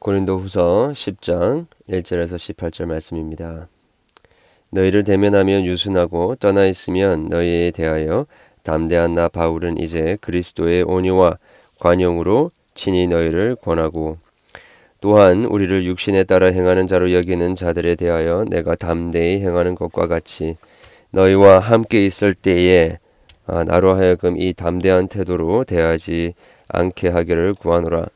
고린도 후서 10장 1절에서 18절 말씀입니다. 너희를 대면하면 유순하고 떠나 있으면 너희에 대하여 담대한 나 바울은 이제 그리스도의 온유와 관용으로 친히 너희를 권하고 또한 우리를 육신에 따라 행하는 자로 여기는 자들에 대하여 내가 담대히 행하는 것과 같이 너희와 함께 있을 때에 아, 나로 하여금 이 담대한 태도로 대하지 않게 하기를 구하노라.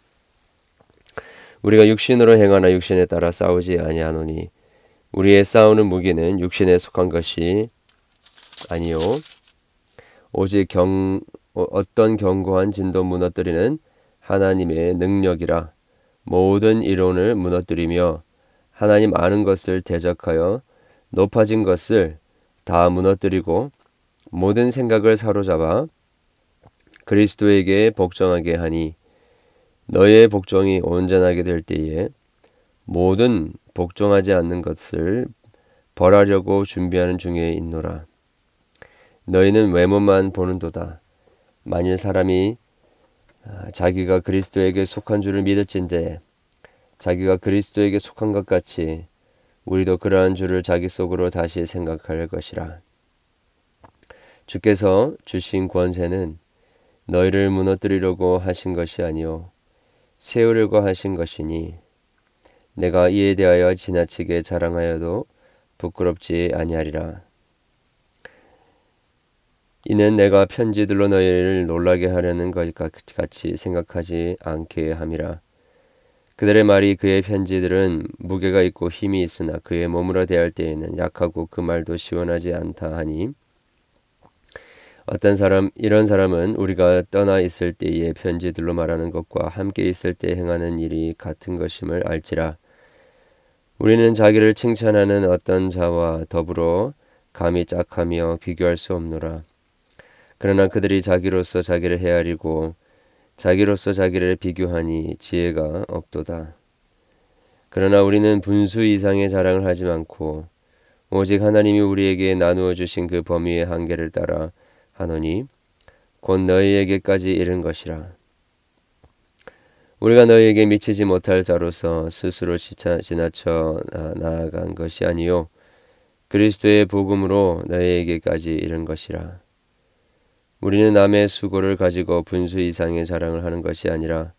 우리가 육신으로 행하나 육신에 따라 싸우지 아니하노니 우리의 싸우는 무기는 육신에 속한 것이 아니요. 오직 경 어떤 견고한 진도 무너뜨리는 하나님의 능력이라 모든 이론을 무너뜨리며 하나님 아는 것을 대적하여 높아진 것을 다 무너뜨리고 모든 생각을 사로잡아 그리스도에게 복종하게 하니 너의 복종이 온전하게 될 때에 모든 복종하지 않는 것을 벌하려고 준비하는 중에 있노라. 너희는 외모만 보는도다. 만일 사람이 아, 자기가 그리스도에게 속한 줄을 믿을진데 자기가 그리스도에게 속한 것 같이 우리도 그러한 줄을 자기 속으로 다시 생각할 것이라. 주께서 주신 권세는 너희를 무너뜨리려고 하신 것이 아니요 세우려고 하신 것이니 내가 이에 대하여 지나치게 자랑하여도 부끄럽지 아니하리라. 이는 내가 편지들로 너희를 놀라게 하려는 것 같이 생각하지 않게 함이라. 그들의 말이 그의 편지들은 무게가 있고 힘이 있으나 그의 몸으로 대할 때에는 약하고 그 말도 시원하지 않다 하니 어떤 사람 이런 사람은 우리가 떠나 있을 때의 편지들로 말하는 것과 함께 있을 때 행하는 일이 같은 것임을 알지라. 우리는 자기를 칭찬하는 어떤 자와 더불어 감히 짝하며 비교할 수 없노라. 그러나 그들이 자기로서 자기를 헤아리고 자기로서 자기를 비교하니 지혜가 없도다. 그러나 우리는 분수 이상의 자랑을 하지 않고 오직 하나님이 우리에게 나누어 주신 그 범위의 한계를 따라 하노니 곧 너희에게까지 이른 것이라. 우리가 너희에게 미치지 못할 자로서 스스로 지나쳐 나아간 것이 아니요 그리스도의 복음으로 너희에게까지 이른 것이라. 우리는 남의 수고를 가지고 분수 이상의 자랑을 하는 것이 아니라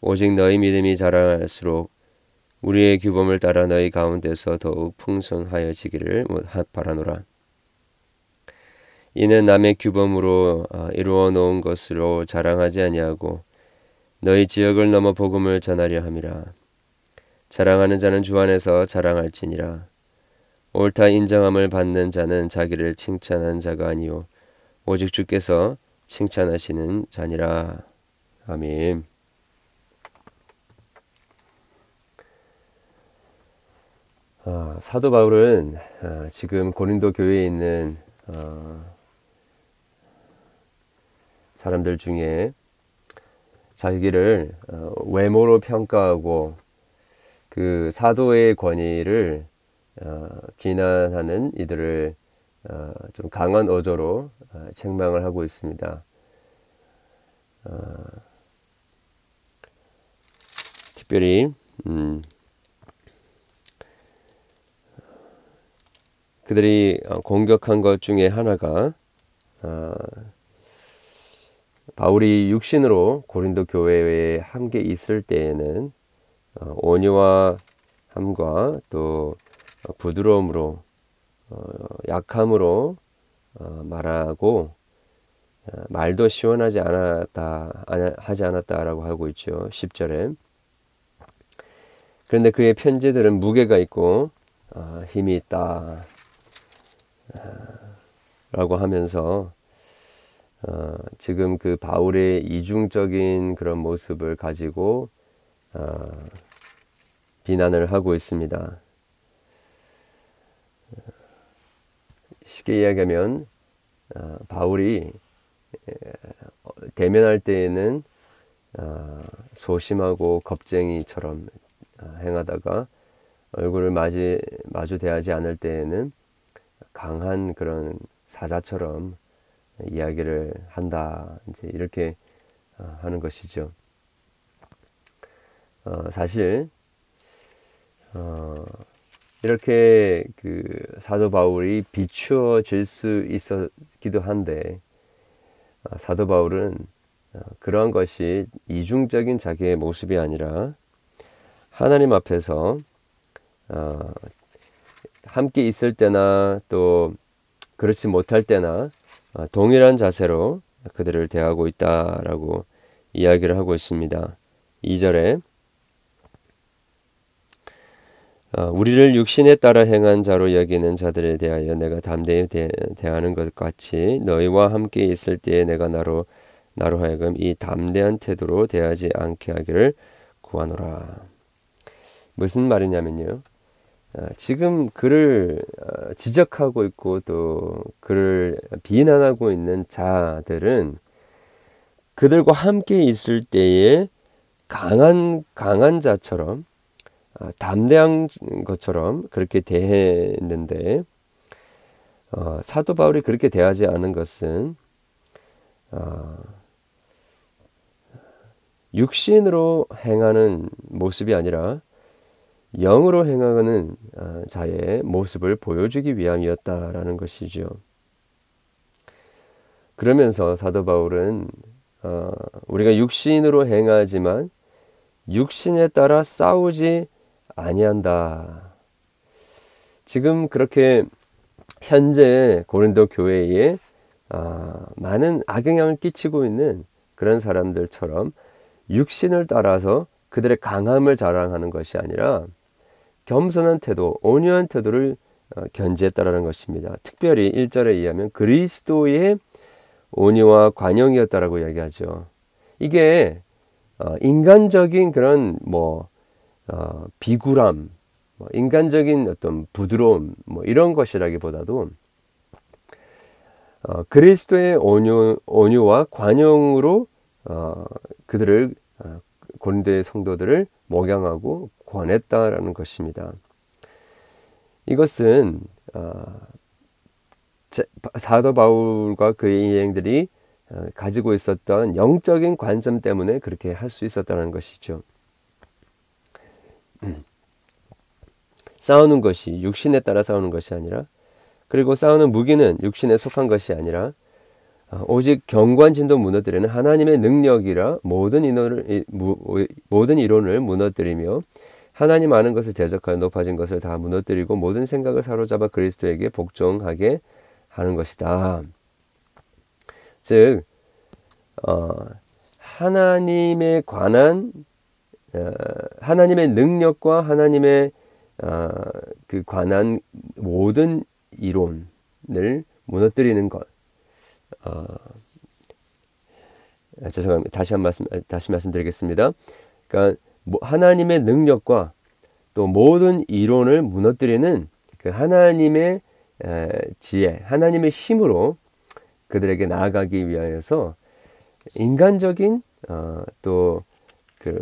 오직 너희 믿음이 자랑할수록 우리의 규범을 따라 너희 가운데서 더욱 풍성하여지기를 바라노라. 이는 남의 규범으로 어, 이루어 놓은 것으로 자랑하지 아니하고 너희 지역을 넘어 복음을 전하려 함이라. 자랑하는 자는 주 안에서 자랑할지니라. 옳다 인정함을 받는 자는 자기를 칭찬한 자가 아니요 오직 주께서 칭찬하시는 자니라. 아멘. 아, 사도 바울은 아, 지금 고린도 교회에 있는 아, 사람들 중에 자기를 어, 외모로 평가하고 그 사도의 권위를 어, 비난하는 이들을 어, 좀 강한 어조로 책망을 하고 있습니다. 특별히 음, 그들이 공격한 것 중에 하나가 바울이 육신으로 고린도 교회에 함께 있을 때에는 어, 온유와 함과 또 부드러움으로 어, 약함으로 어, 말하고 말도 시원하지 않았다 하지 않았다라고 하고 있죠. 10절에 그런데 그의 편지들은 무게가 있고 힘이 있다 라고 하면서 어, 지금 그 바울의 이중적인 그런 모습을 가지고 어, 비난을 하고 있습니다. 쉽게 이야기하면 어, 바울이 대면할 때에는 어, 소심하고 겁쟁이처럼 어, 행하다가 얼굴을 마주, 대하지 않을 때에는 강한 그런 사자처럼 이야기를 한다. 이제 이렇게 어, 하는 것이죠. 어, 사실 어, 이렇게 그 사도 바울이 비추어질 수 있었기도 한데 어, 사도 바울은 어, 그러한 것이 이중적인 자기의 모습이 아니라 하나님 앞에서 어, 함께 있을 때나 또 그렇지 못할 때나 어, 동일한 자세로 그들을 대하고 있다라고 이야기를 하고 있습니다. 2절에 어, 우리를 육신에 따라 행한 자로 여기는 자들에 대하여 내가 담대히 대, 하는 것 같이 너희와 함께 있을 때에 내가 나로 나로 하여금 이 담대한 태도로 대하지 않게 하기를 구하노라. 무슨 말이냐면요. 어, 지금 그를 어, 지적하고 있고 또 그를 비난하고 있는 자들은 그들과 함께 있을 때에 강한 강한 자처럼 어, 담대한 것처럼 그렇게 대했는데 어, 사도 바울이 그렇게 대하지 않은 것은 어, 육신으로 행하는 모습이 아니라 영으로 행하는 어, 자의 모습을 보여주기 위함이었다라는 것이죠. 그러면서 사도 바울은 어, 우리가 육신으로 행하지만 육신에 따라 싸우지 아니한다. 지금 그렇게 현재 고린도 교회에 어, 많은 악영향을 끼치고 있는 그런 사람들처럼 육신을 따라서 그들의 강함을 자랑하는 것이 아니라 겸손한 태도, 온유한 태도를 어, 견지했다라는 것입니다. 특별히 1절에 의하면 그리스도의 온유와 관용이었다라고 이야기하죠. 이게 어, 인간적인 그런 뭐 어, 비굴함, 뭐 인간적인 어떤 부드러움, 뭐 이런 것이라기보다도 어, 그리스도의 온유, 온유와 관용으로 어, 그들을 어, 고린도의 성도들을 목양하고 권했다라는 것입니다. 이것은 어, 사도 바울과 그의 여행들이 어, 가지고 있었던 영적인 관점 때문에 그렇게 할 수 있었다는 것이죠. 음. 싸우는 것이 육신에 따라 싸우는 것이 아니라 그리고 싸우는 무기는 육신에 속한 것이 아니라 어, 오직 경관진도 무너뜨리는 하나님의 능력이라 모든 인원을 모든 이론을 무너뜨리며 하나님 아는 것을 대적하여 높아진 것을 다 무너뜨리고 모든 생각을 사로잡아 그리스도에게 복종하게 하는 것이다. 즉 어, 하나님에 관한 어, 하나님의 능력과 하나님의 어, 그 관한 모든 이론을 무너뜨리는 것. 어, 죄송합니다. 다시 한 말씀 다시 말씀드리겠습니다. 그러니까 뭐 하나님의 능력과 또 모든 이론을 무너뜨리는 그 하나님의 지혜, 하나님의 힘으로 그들에게 나아가기 위하여서 인간적인 어, 또 그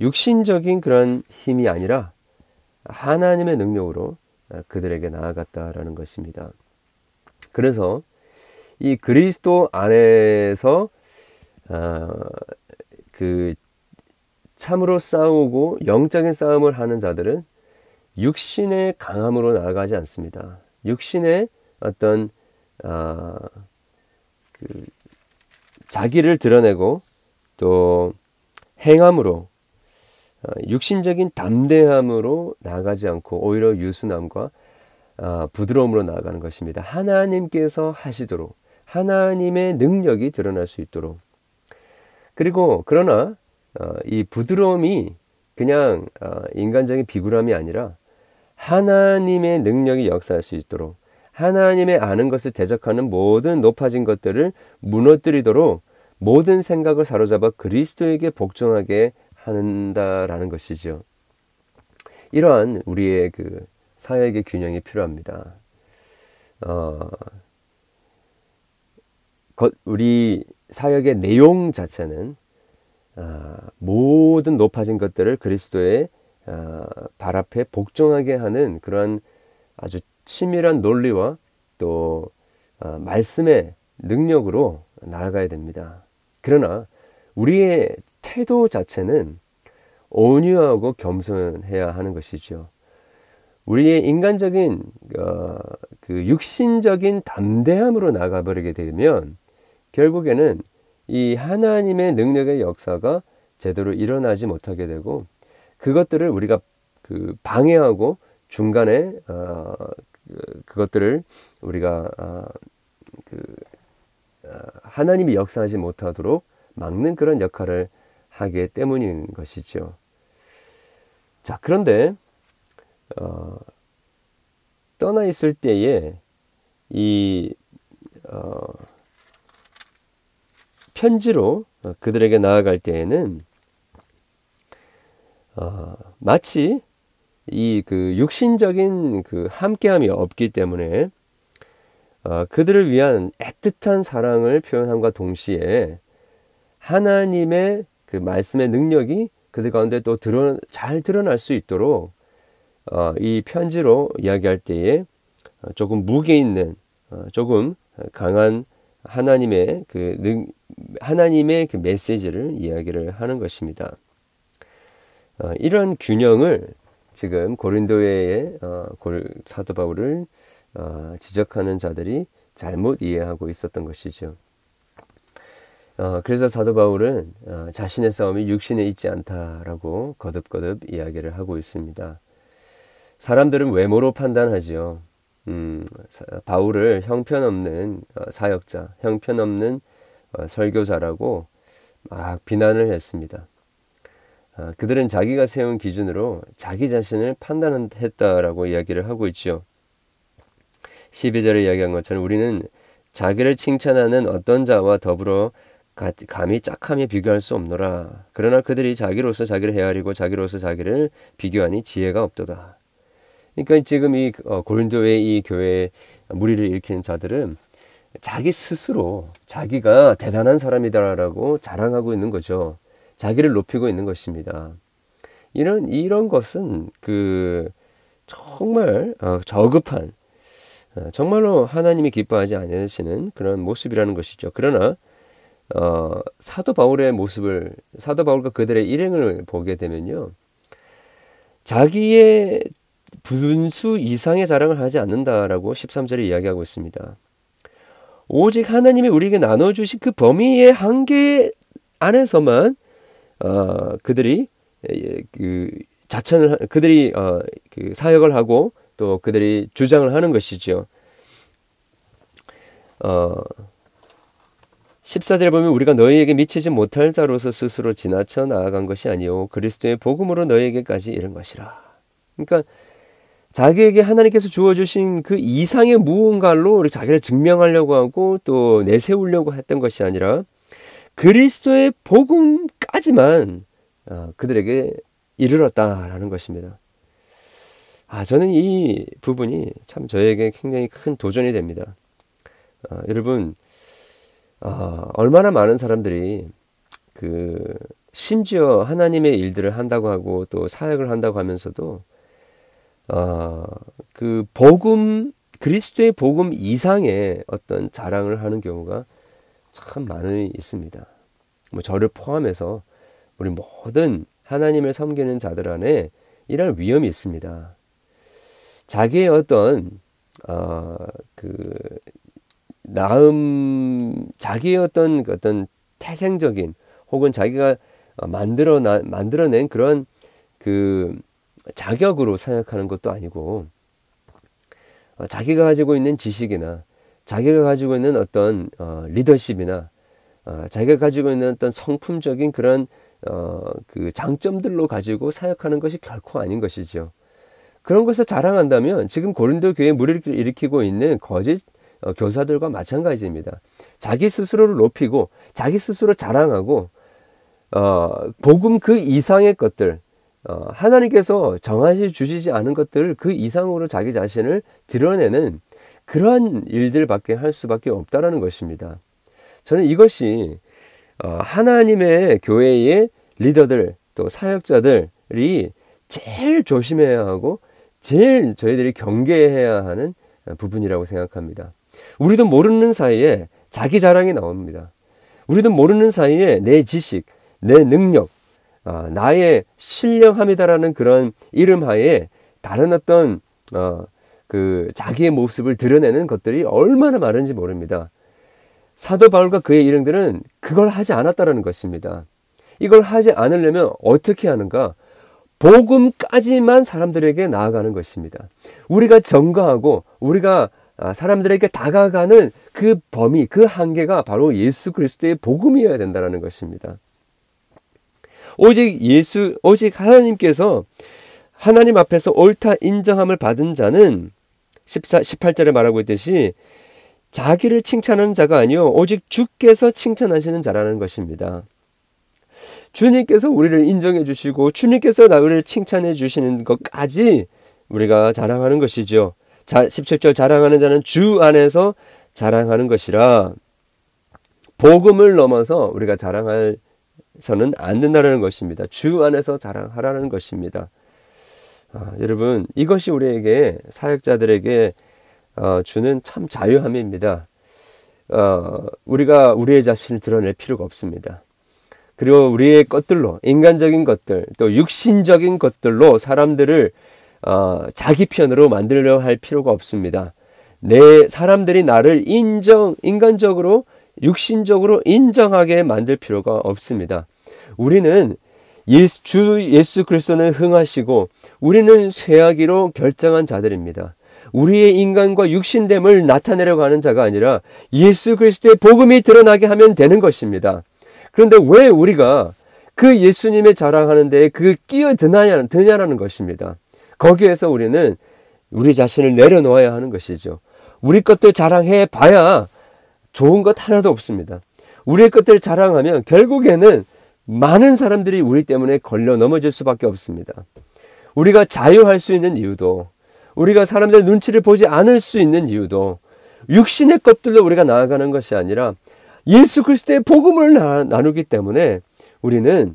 육신적인 그런 힘이 아니라 하나님의 능력으로 어, 그들에게 나아갔다라는 것입니다. 그래서 이 그리스도 안에서 어, 그 참으로 싸우고 영적인 싸움을 하는 자들은 육신의 강함으로 나아가지 않습니다. 육신의 어떤 어, 그 자기를 드러내고 또 행함으로 어, 육신적인 담대함으로 나아가지 않고 오히려 유순함과 어, 부드러움으로 나아가는 것입니다. 하나님께서 하시도록 하나님의 능력이 드러날 수 있도록 그리고 그러나 어, 이 부드러움이 그냥 어, 인간적인 비굴함이 아니라 하나님의 능력이 역사할 수 있도록 하나님의 아는 것을 대적하는 모든 높아진 것들을 무너뜨리도록 모든 생각을 사로잡아 그리스도에게 복종하게 한다라는 것이죠. 이러한 우리의 그 사역의 균형이 필요합니다. 어, 우리 사역의 내용 자체는 아, 모든 높아진 것들을 그리스도의 아, 발 앞에 복종하게 하는 그러한 아주 치밀한 논리와 또 아, 말씀의 능력으로 나아가야 됩니다. 그러나 우리의 태도 자체는 온유하고 겸손해야 하는 것이죠. 우리의 인간적인 어, 그 육신적인 담대함으로 나가버리게 되면 결국에는 이 하나님의 능력의 역사가 제대로 일어나지 못하게 되고 그것들을 우리가 그 방해하고 중간에 어, 그, 그것들을 우리가 어, 그 어, 하나님이 역사하지 못하도록 막는 그런 역할을 하기 때문인 것이죠. 자, 그런데 어, 떠나 있을 때에 이 어, 편지로 그들에게 나아갈 때에는 어, 마치 이 그 육신적인 그 함께함이 없기 때문에 어, 그들을 위한 애틋한 사랑을 표현함과 동시에 하나님의 그 말씀의 능력이 그들 가운데 또 드러, 잘 드러날 수 있도록 어, 이 편지로 이야기할 때에 조금 무게 있는 어, 조금 강한 하나님의 그 능, 하나님의 그 메시지를 이야기를 하는 것입니다. 어, 이런 균형을 지금 고린도의 어, 사도 바울을 어, 지적하는 자들이 잘못 이해하고 있었던 것이죠. 어, 그래서 사도 바울은 어, 자신의 싸움이 육신에 있지 않다라고 거듭거듭 이야기를 하고 있습니다. 사람들은 외모로 판단하지요. 음, 바울을 형편없는 어, 사역자, 형편없는 어, 설교자라고 막 비난을 했습니다. 어, 그들은 자기가 세운 기준으로 자기 자신을 판단했다라고 이야기를 하고 있죠. 12절에 이야기한 것처럼 우리는 자기를 칭찬하는 어떤 자와 더불어 감히 짝함에 비교할 수 없노라. 그러나 그들이 자기로서 자기를 헤아리고 자기로서 자기를 비교하니 지혜가 없도다. 그러니까 지금 이 어, 고린도의 이 교회 무리를 일으키는 자들은 자기 스스로 자기가 대단한 사람이다라고 자랑하고 있는 거죠. 자기를 높이고 있는 것입니다. 이런 이런 것은 그 정말 어, 저급한 어, 정말로 하나님이 기뻐하지 않으시는 그런 모습이라는 것이죠. 그러나 어, 사도 바울의 모습을 사도 바울과 그들의 일행을 보게 되면요. 자기의 분수 이상의 자랑을 하지 않는다라고 13절에 이야기하고 있습니다. 오직 하나님이 우리에게 나눠주신 그 범위의 한계 안에서만 어, 그들이 그 자천을 그들이 어, 그 사역을 하고 또 그들이 주장을 하는 것이죠. 어, 14절에 보면 우리가 너희에게 미치지 못할 자로서 스스로 지나쳐 나아간 것이 아니요 그리스도의 복음으로 너희에게까지 이른 것이라. 그러니까 자기에게 하나님께서 주어주신 그 이상의 무언가로 자기를 증명하려고 하고 또 내세우려고 했던 것이 아니라 그리스도의 복음까지만 어, 그들에게 이르렀다라는 것입니다. 아, 저는 이 부분이 참 저에게 굉장히 큰 도전이 됩니다. 어, 여러분, 어, 얼마나 많은 사람들이 그 심지어 하나님의 일들을 한다고 하고 또 사역을 한다고 하면서도 어, 그 복음 그리스도의 복음 이상의 어떤 자랑을 하는 경우가 참 많이 있습니다. 뭐 저를 포함해서 우리 모든 하나님을 섬기는 자들 안에 이런 위험이 있습니다. 자기의 어떤 어, 그 나음 자기의 어떤 어떤 태생적인 혹은 자기가 만들어 나, 만들어낸 그런 그 자격으로 생각하는 것도 아니고 어, 자기가 가지고 있는 지식이나 자기가 가지고 있는 어떤 어, 리더십이나 어, 자기가 가지고 있는 어떤 성품적인 그런 어, 그 장점들로 가지고 사역하는 것이 결코 아닌 것이죠. 그런 것을 자랑한다면 지금 고린도 교회 무리를 일으키고 있는 거짓 어, 교사들과 마찬가지입니다. 자기 스스로를 높이고 자기 스스로 자랑하고 어, 복음 그 이상의 것들 어, 하나님께서 정하시 주시지 않은 것들 그 이상으로 자기 자신을 드러내는 그러한 일들밖에 할 수밖에 없다라는 것입니다. 저는 이것이 어, 하나님의 교회의 리더들 또 사역자들이 제일 조심해야 하고 제일 저희들이 경계해야 하는 부분이라고 생각합니다. 우리도 모르는 사이에 자기 자랑이 나옵니다. 우리도 모르는 사이에 내 지식, 내 능력, 어, 나의 신령함이다라는 그런 이름 하에 다른 어떤 어, 그 자기의 모습을 드러내는 것들이 얼마나 많은지 모릅니다. 사도 바울과 그의 일행들은 그걸 하지 않았다라는 것입니다. 이걸 하지 않으려면 어떻게 하는가? 복음까지만 사람들에게 나아가는 것입니다. 우리가 전가하고 우리가 아, 사람들에게 다가가는 그 범위, 그 한계가 바로 예수 그리스도의 복음이어야 된다는 것입니다. 오직 예수, 오직 하나님께서 하나님 앞에서 옳다 인정함을 받은 자는 14, 18절에 말하고 있듯이 자기를 칭찬하는 자가 아니요 오직 주께서 칭찬하시는 자라는 것입니다. 주님께서 우리를 인정해 주시고 주님께서 나를 칭찬해 주시는 것까지 우리가 자랑하는 것이죠. 자, 17절 자랑하는 자는 주 안에서 자랑하는 것이라 복음을 넘어서 우리가 자랑할 서는 안 된다는 것입니다. 주 안에서 자랑하라는 것입니다. 아, 여러분 이것이 우리에게 사역자들에게 어, 주는 참 자유함입니다. 어, 우리가 우리의 자신을 드러낼 필요가 없습니다. 그리고 우리의 것들로 인간적인 것들 또 육신적인 것들로 사람들을 어, 자기 편으로 만들려 할 필요가 없습니다. 내 사람들이 나를 인정 인간적으로 육신적으로 인정하게 만들 필요가 없습니다. 우리는 주 예수 그리스도는 흥하시고 우리는 쇠하기로 결정한 자들입니다. 우리의 인간과 육신됨을 나타내려고 하는 자가 아니라 예수 그리스도의 복음이 드러나게 하면 되는 것입니다. 그런데 왜 우리가 그 예수님의 자랑하는 데에 그 끼어드냐는 드냐라는 것입니다. 거기에서 우리는 우리 자신을 내려놓아야 하는 것이죠. 우리 것들 자랑해 봐야 좋은 것 하나도 없습니다. 우리의 것들을 자랑하면 결국에는 많은 사람들이 우리 때문에 걸려 넘어질 수밖에 없습니다. 우리가 자유할 수 있는 이유도 우리가 사람들의 눈치를 보지 않을 수 있는 이유도 육신의 것들로 우리가 나아가는 것이 아니라 예수 그리스도의 복음을 나 누기 때문에 우리는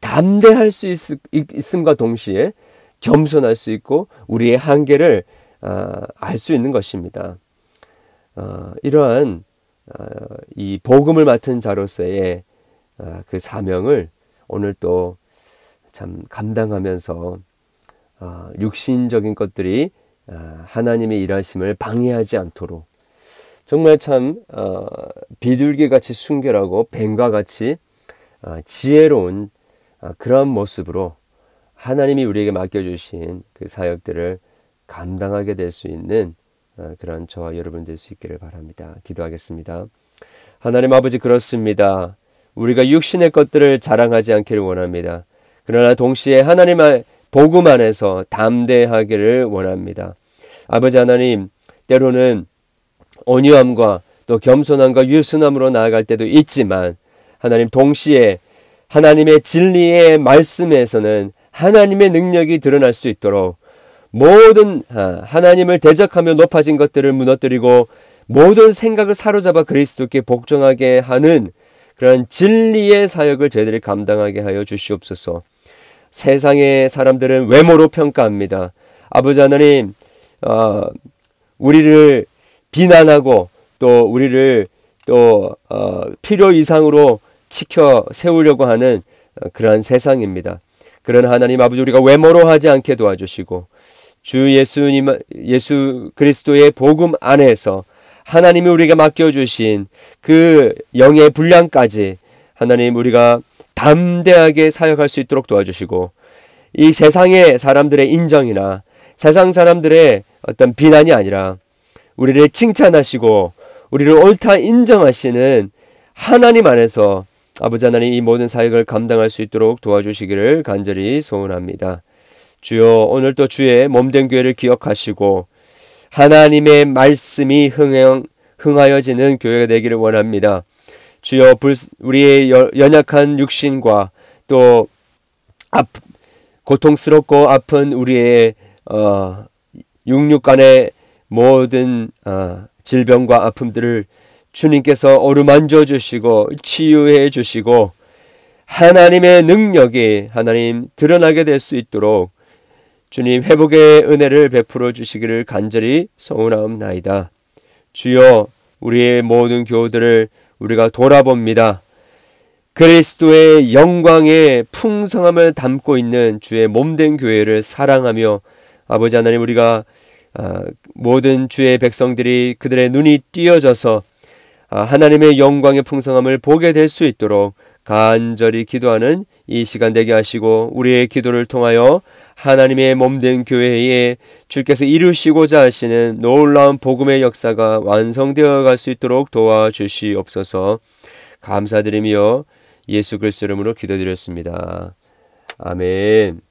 담대할 수 있, 음과 동시에 겸손할 수 있고 우리의 한계를 아, 알수 있는 것입니다. 어, 이러한 어, 이 복음을 맡은 자로서의 어, 그 사명을 오늘 또 참 감당하면서 육신적인 것들이 하나님의 일하심을 방해하지 않도록 정말 참 비둘기 같이 순결하고 뱀과 같이 지혜로운 그러한 모습으로 하나님이 우리에게 맡겨주신 그 사역들을 감당하게 될 수 있는 어, 그런 저와 여러분 될 수 있기를 바랍니다. 기도하겠습니다. 하나님 아버지 그렇습니다. 우리가 육신의 것들을 자랑하지 않기를 원합니다. 그러나 동시에 하나님 의 복음 안에서 담대하기를 원합니다. 아버지 하나님 때로는 온유함과 또 겸손함과 유순함으로 나아갈 때도 있지만 하나님 동시에 하나님의 진리의 말씀에서는 하나님의 능력이 드러날 수 있도록 모든 아, 하나님을 대적하며 높아진 것들을 무너뜨리고 모든 생각을 사로잡아 그리스도께 복종하게 하는 그런 진리의 사역을 저희들이 감당하게 하여 주시옵소서. 세상의 사람들은 외모로 평가합니다. 아버지 하나님, 어, 우리를 비난하고 또 우리를 또 어, 필요 이상으로 지켜 세우려고 하는 어, 그러한 세상입니다. 그런 하나님 아버지 우리가 외모로 하지 않게 도와주시고 주 예수님 예수 그리스도의 복음 안에서 하나님이 우리에게 맡겨 주신 그 영의 분량까지 하나님 우리가 담대하게 사역할 수 있도록 도와주시고 이 세상의 사람들의 인정이나 세상 사람들의 어떤 비난이 아니라 우리를 칭찬하시고 우리를 옳다 인정하시는 하나님 안에서 아버지 하나님 이 모든 사역을 감당할 수 있도록 도와주시기를 간절히 소원합니다. 주여 오늘도 주의 몸된 교회를 기억하시고 하나님의 말씀이 흥행, 흥하여지는 교회가 되기를 원합니다. 주여 우리의 연약한 육신과 또 아, 고통스럽고 아픈 우리의 어, 육육간의 모든 어, 질병과 아픔들을 주님께서 어루만져 주시고 치유해 주시고 하나님의 능력이 하나님 드러나게 될 수 있도록 주님 회복의 은혜를 베풀어 주시기를 간절히 소원하옵나이다. 주여 우리의 모든 교우들을 우리가 돌아봅니다. 그리스도의 영광의 풍성함을 담고 있는 주의 몸된 교회를 사랑하며 아버지 하나님 우리가 아, 모든 주의 백성들이 그들의 눈이 띄어져서 아, 하나님의 영광의 풍성함을 보게 될 수 있도록 간절히 기도하는 이 시간 되게 하시고 우리의 기도를 통하여 하나님의 몸된 교회에 주께서 이루시고자 하시는 놀라운 복음의 역사가 완성되어 갈 수 있도록 도와주시옵소서 감사드리며 예수 이름으로 기도드렸습니다. 아멘.